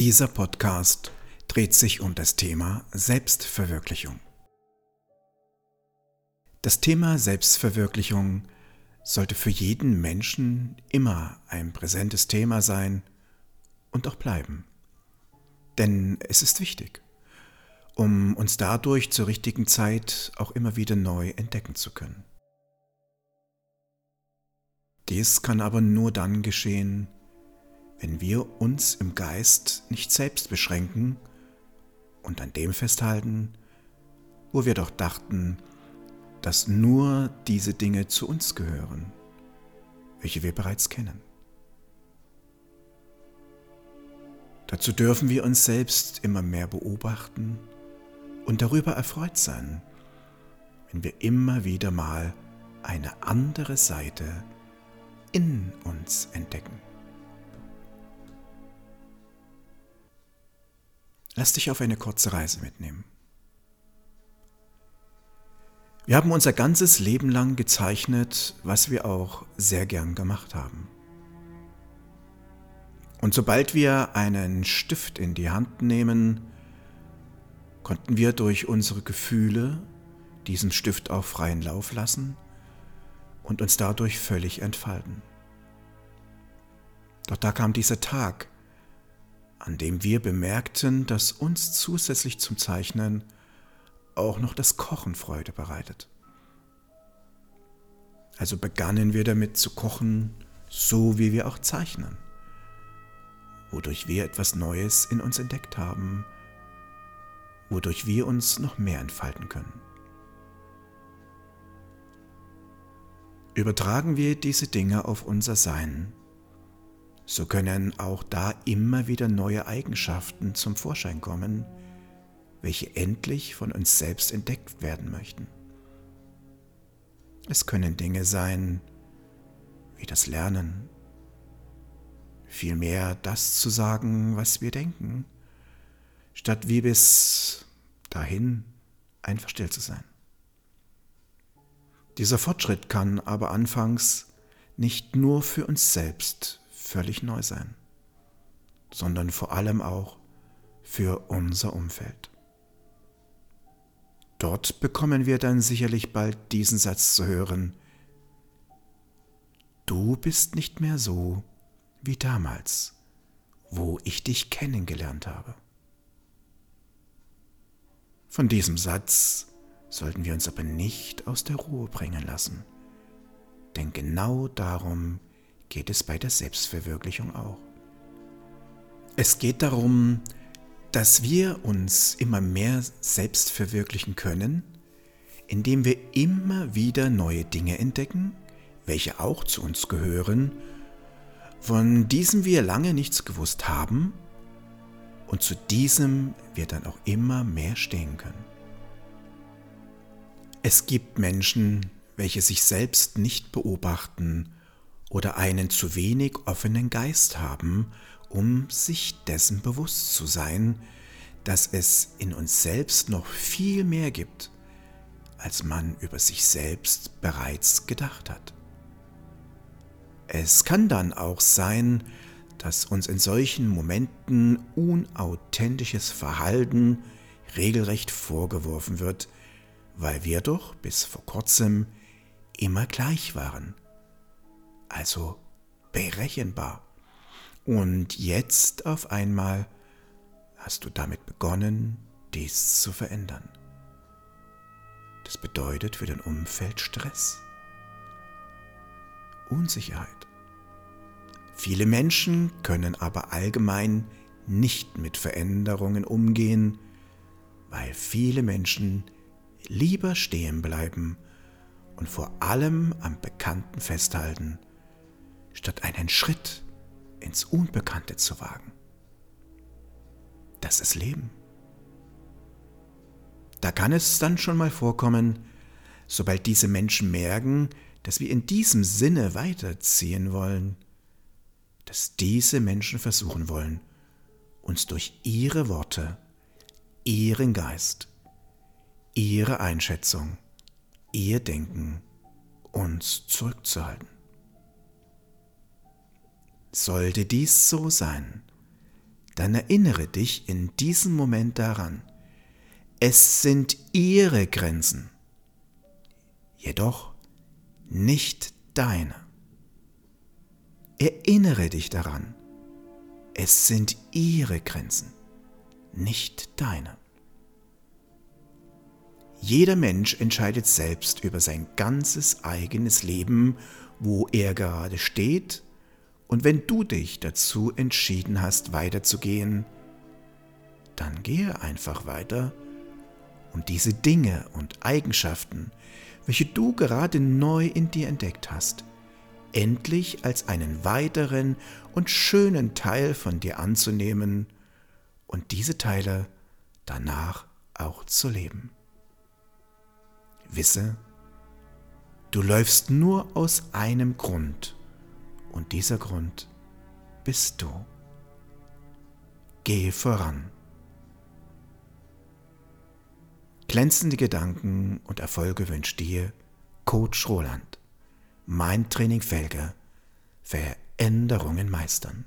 Dieser Podcast dreht sich um das Thema Selbstverwirklichung. Das Thema Selbstverwirklichung sollte für jeden Menschen immer ein präsentes Thema sein und auch bleiben. Denn es ist wichtig, um uns dadurch zur richtigen Zeit auch immer wieder neu entdecken zu können. Dies kann aber nur dann geschehen, wenn wir uns im Geist nicht selbst beschränken und an dem festhalten, wo wir doch dachten, dass nur diese Dinge zu uns gehören, welche wir bereits kennen. Dazu dürfen wir uns selbst immer mehr beobachten und darüber erfreut sein, wenn wir immer wieder mal eine andere Seite in uns entdecken. Lass dich auf eine kurze Reise mitnehmen. Wir haben unser ganzes Leben lang gezeichnet, was wir auch sehr gern gemacht haben. Und sobald wir einen Stift in die Hand nehmen, konnten wir durch unsere Gefühle diesen Stift auch freien Lauf lassen und uns dadurch völlig entfalten. Doch da kam dieser Tag, an dem wir bemerkten, dass uns zusätzlich zum Zeichnen auch noch das Kochen Freude bereitet. Also begannen wir damit zu kochen, so wie wir auch zeichnen, wodurch wir etwas Neues in uns entdeckt haben, wodurch wir uns noch mehr entfalten können. Übertragen wir diese Dinge auf unser Sein, so können auch da immer wieder neue Eigenschaften zum Vorschein kommen, welche endlich von uns selbst entdeckt werden möchten. Es können Dinge sein wie das Lernen, vielmehr das zu sagen, was wir denken, statt wie bis dahin einfach still zu sein. Dieser Fortschritt kann aber anfangs nicht nur für uns selbst völlig neu sein, sondern vor allem auch für unser Umfeld. Dort bekommen wir dann sicherlich bald diesen Satz zu hören. Du bist nicht mehr so wie damals, wo ich dich kennengelernt habe. Von diesem Satz sollten wir uns aber nicht aus der Ruhe bringen lassen, denn genau darum geht es bei der Selbstverwirklichung auch. Es geht darum, dass wir uns immer mehr selbst verwirklichen können, indem wir immer wieder neue Dinge entdecken, welche auch zu uns gehören, von diesem wir lange nichts gewusst haben und zu diesem wir dann auch immer mehr stehen können. Es gibt Menschen, welche sich selbst nicht beobachten oder einen zu wenig offenen Geist haben um sich dessen bewusst zu sein, dass es in uns selbst noch viel mehr gibt, als man über sich selbst bereits gedacht hat. Es kann dann auch sein, dass uns in solchen Momenten unauthentisches Verhalten regelrecht vorgeworfen wird, weil wir doch bis vor kurzem immer gleich waren, also berechenbar. Und jetzt auf einmal hast du damit begonnen, dies zu verändern. Das bedeutet für dein Umfeld Stress, Unsicherheit. Viele Menschen können aber allgemein nicht mit Veränderungen umgehen, weil viele Menschen lieber stehen bleiben und vor allem am Bekannten festhalten, statt einen Schritt ins Unbekannte zu wagen. Das ist Leben. Da kann es dann schon mal vorkommen, sobald diese Menschen merken, dass wir in diesem Sinne weiterziehen wollen, dass diese Menschen versuchen wollen, uns durch ihre Worte, ihren Geist, ihre Einschätzung, ihr Denken uns zurückzuhalten. Sollte dies so sein, dann erinnere dich in diesem Moment daran, es sind ihre Grenzen, jedoch nicht deine. Erinnere dich daran, es sind ihre Grenzen, nicht deine. Jeder Mensch entscheidet selbst über sein ganzes eigenes Leben, wo er gerade steht, und wenn du dich dazu entschieden hast, weiterzugehen, dann gehe einfach weiter und diese Dinge und Eigenschaften, welche du gerade neu in dir entdeckt hast, endlich als einen weiteren und schönen Teil von dir anzunehmen und diese Teile danach auch zu leben. Wisse, du läufst nur aus einem Grund und dieser Grund bist du. Gehe voran. Glänzende Gedanken und Erfolge wünscht dir Coach Roland. Mein Training Felge. Veränderungen meistern.